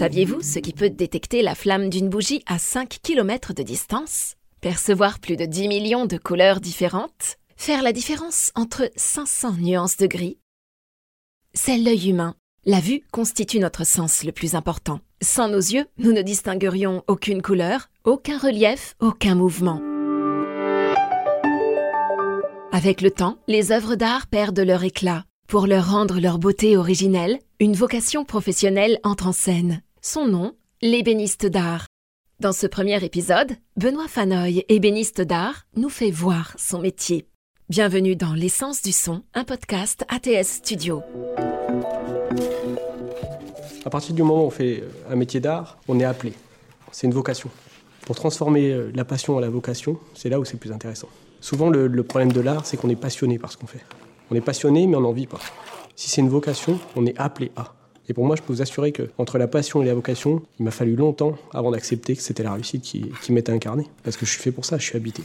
Saviez-vous ce qui peut détecter la flamme d'une bougie à 5 km de distance? Percevoir plus de 10 millions de couleurs différentes? Faire la différence entre 500 nuances de gris? C'est l'œil humain. La vue constitue notre sens le plus important. Sans nos yeux, nous ne distinguerions aucune couleur, aucun relief, aucun mouvement. Avec le temps, les œuvres d'art perdent leur éclat. Pour leur rendre leur beauté originelle, une vocation professionnelle entre en scène. Son nom, l'ébéniste d'art. Dans ce premier épisode, Benoît Fanoy, ébéniste d'art, nous fait voir son métier. Bienvenue dans L'essence du son, un podcast ATS Studio. À partir du moment où on fait un métier d'art, on est appelé. C'est une vocation. Pour transformer euh, la passion en la vocation, c'est là où c'est le plus intéressant. Souvent, le, problème de l'art, c'est qu'on est passionné par ce qu'on fait. On est passionné, mais on n'en vit pas. Si c'est une vocation, on est appelé à. Et pour moi, je peux vous assurer que entre la passion et la vocation, il m'a fallu longtemps avant d'accepter que c'était la réussite qui, qui m'était incarnée. Parce que je suis fait pour ça, je suis habité.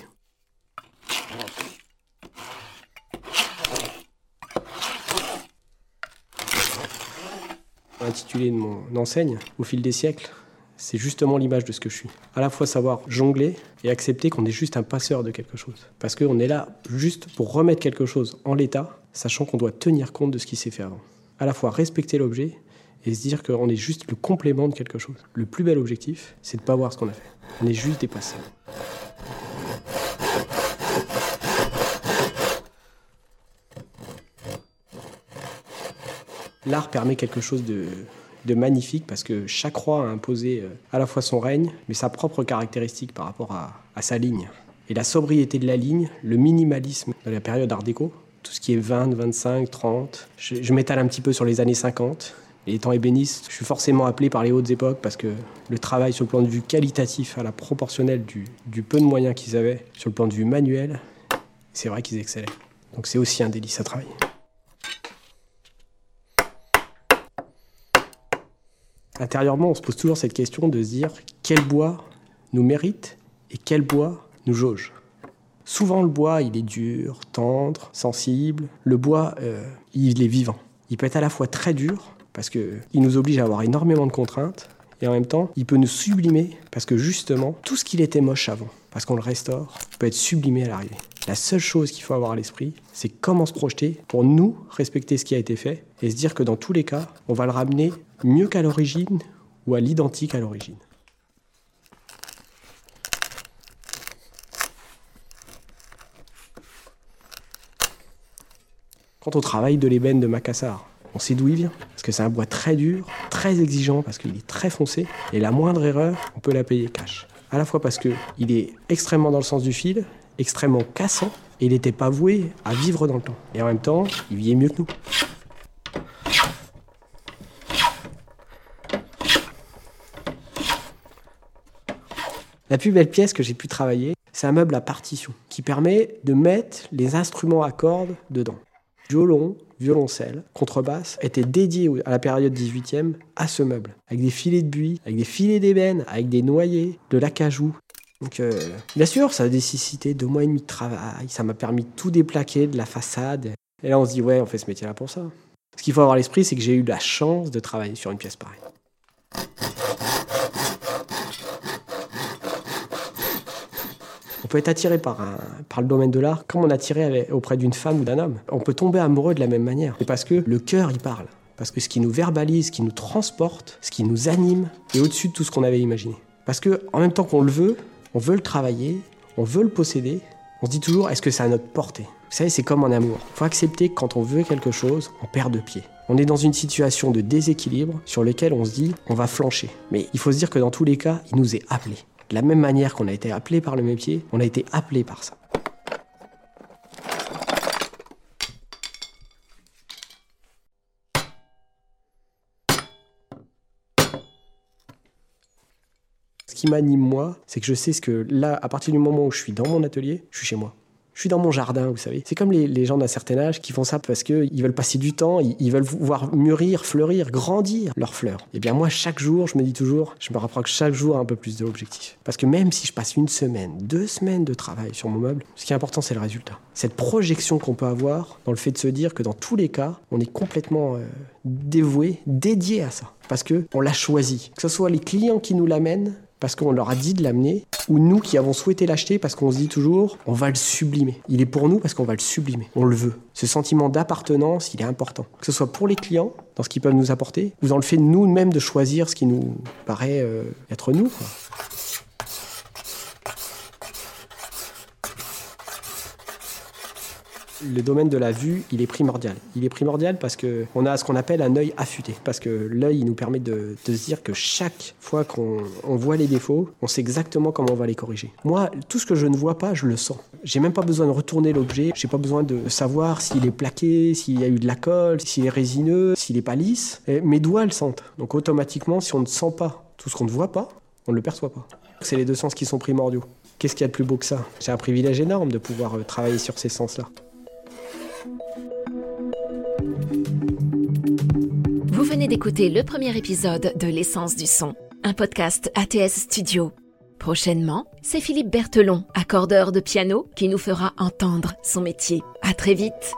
L'intitulé de mon enseigne, au fil des siècles, c'est justement l'image de ce que je suis. À la fois savoir jongler et accepter qu'on est juste un passeur de quelque chose. Parce qu'on est là juste pour remettre quelque chose en l'état, sachant qu'on doit tenir compte de ce qui s'est fait avant. À la fois respecter l'objet et se dire qu'on est juste le complément de quelque chose. Le plus bel objectif, c'est de ne pas voir ce qu'on a fait. On est juste des passeurs. L'art permet quelque chose de, de, magnifique parce que chaque roi a imposé euh, à la fois son règne, mais sa propre caractéristique par rapport à, sa ligne. Et la sobriété de la ligne, le minimalisme de la période Art déco, tout ce qui est 20, 25, 30. Je, je m'étale un petit peu sur les années 50. Et étant ébéniste, je suis forcément appelé par les hautes époques parce que le travail sur le plan de vue qualitatif à la proportionnelle du, du peu de moyens qu'ils avaient, sur le plan de vue manuel, c'est vrai qu'ils excellaient. Donc c'est aussi un délice à travailler. Intérieurement, on se pose toujours cette question de se dire quel bois nous mérite et quel bois nous jauge? Souvent, le bois, il est dur, tendre, sensible. Le bois, euh, il est vivant. Il peut être à la fois très dur, parce qu'il nous oblige à avoir énormément de contraintes, et en même temps, il peut nous sublimer, parce que justement, tout ce qu'il était moche avant, parce qu'on le restaure, peut être sublimé à l'arrivée. La seule chose qu'il faut avoir à l'esprit, c'est comment se projeter pour nous respecter ce qui a été fait, et se dire que dans tous les cas, on va le ramener mieux qu'à l'origine, ou à l'identique à l'origine. Quand on travaille de l'ébène de Macassar, on sait d'où il vient. Parce que c'est un bois très dur, très exigeant, parce qu'il est très foncé. Et la moindre erreur, on peut la payer cash. À la fois parce qu'il est extrêmement dans le sens du fil, extrêmement cassant, et il n'était pas voué à vivre dans le temps. Et en même temps, il vieillit mieux que nous. La plus belle pièce que j'ai pu travailler, c'est un meuble à partition qui permet de mettre les instruments à cordes dedans violon, violoncelle, contrebasse, était dédié à la période 18e à ce meuble, avec des filets de buis, avec des filets d'ébène, avec des noyers, de l'acajou. Donc, euh, bien sûr, ça a nécessité deux mois et demi de travail, ça m'a permis de tout déplaquer de la façade. Et là, on se dit, ouais, on fait ce métier-là pour ça. Ce qu'il faut avoir à l'esprit, c'est que j'ai eu la chance de travailler sur une pièce pareille. On peut être attiré par, le domaine de l'art comme on est attiré auprès d'une femme ou d'un homme. On peut tomber amoureux de la même manière. Et parce que le cœur, il parle. Parce que ce qui nous verbalise, ce qui nous transporte, ce qui nous anime, est au-dessus de tout ce qu'on avait imaginé. Parce que en même temps qu'on le veut, on veut le travailler, on veut le posséder, on se dit toujours est-ce que c'est à notre portée? Vous savez, c'est comme en amour. Il faut accepter que quand on veut quelque chose, on perd de pied. On est dans une situation de déséquilibre sur lequel on se dit on va flancher. Mais il faut se dire que dans tous les cas, il nous est appelé. De la même manière qu'on a été appelé par le métier, on a été appelé par ça. Qui m'anime moi, c'est que je sais ce que là, à partir du moment où je suis dans mon atelier, je suis chez moi. Je suis dans mon jardin, vous savez. C'est comme les, gens d'un certain âge qui font ça parce qu'ils veulent passer du temps, ils, veulent voir mûrir, fleurir, grandir leurs fleurs. Et eh bien moi, chaque jour, je me dis toujours, je me rapproche chaque jour un peu plus de l'objectif. Parce que même si je passe une semaine, deux semaines de travail sur mon meuble, ce qui est important, c'est le résultat. Cette projection qu'on peut avoir dans le fait de se dire que dans tous les cas, on est complètement euh, dévoué, dédié à ça. Parce que on l'a choisi. Que ce soit les clients qui nous l'amènent, parce qu'on leur a dit de l'amener, ou nous qui avons souhaité l'acheter parce qu'on se dit toujours, on va le sublimer. Il est pour nous parce qu'on va le sublimer. On le veut. Ce sentiment d'appartenance, il est important. Que ce soit pour les clients, dans ce qu'ils peuvent nous apporter, ou dans le fait nous-mêmes de choisir ce qui nous paraît euh, être nous. Le domaine de la vue, il est primordial. Il est primordial parce que on a ce qu'on appelle un œil affûté. Parce que l'œil, il nous permet de, se dire que chaque fois qu'on voit les défauts, on sait exactement comment on va les corriger. Moi, tout ce que je ne vois pas, je le sens. J'ai même pas besoin de retourner l'objet. J'ai pas besoin de savoir s'il est plaqué, s'il y a eu de la colle, s'il est résineux, s'il est pas lisse. mes doigts le sentent. Donc automatiquement, si on ne sent pas tout ce qu'on ne voit pas, on ne le perçoit pas. C'est les deux sens qui sont primordiaux. Qu'est-ce qu'il y a de plus beau que ça? J'ai un privilège énorme de pouvoir euh, travailler sur ces sens-là. Vous venez d'écouter le premier épisode de L'essence du son, un podcast ATS Studio. Prochainement, c'est Philippe Berthelon, accordeur de piano, qui nous fera entendre son métier. À très vite!